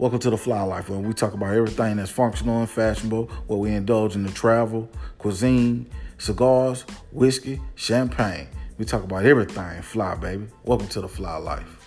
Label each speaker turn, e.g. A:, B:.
A: Welcome to the Fly Life, where we talk about everything that's functional and fashionable, where we indulge in the travel, cuisine, cigars, whiskey, champagne. We talk about everything fly, baby. Welcome to the Fly Life.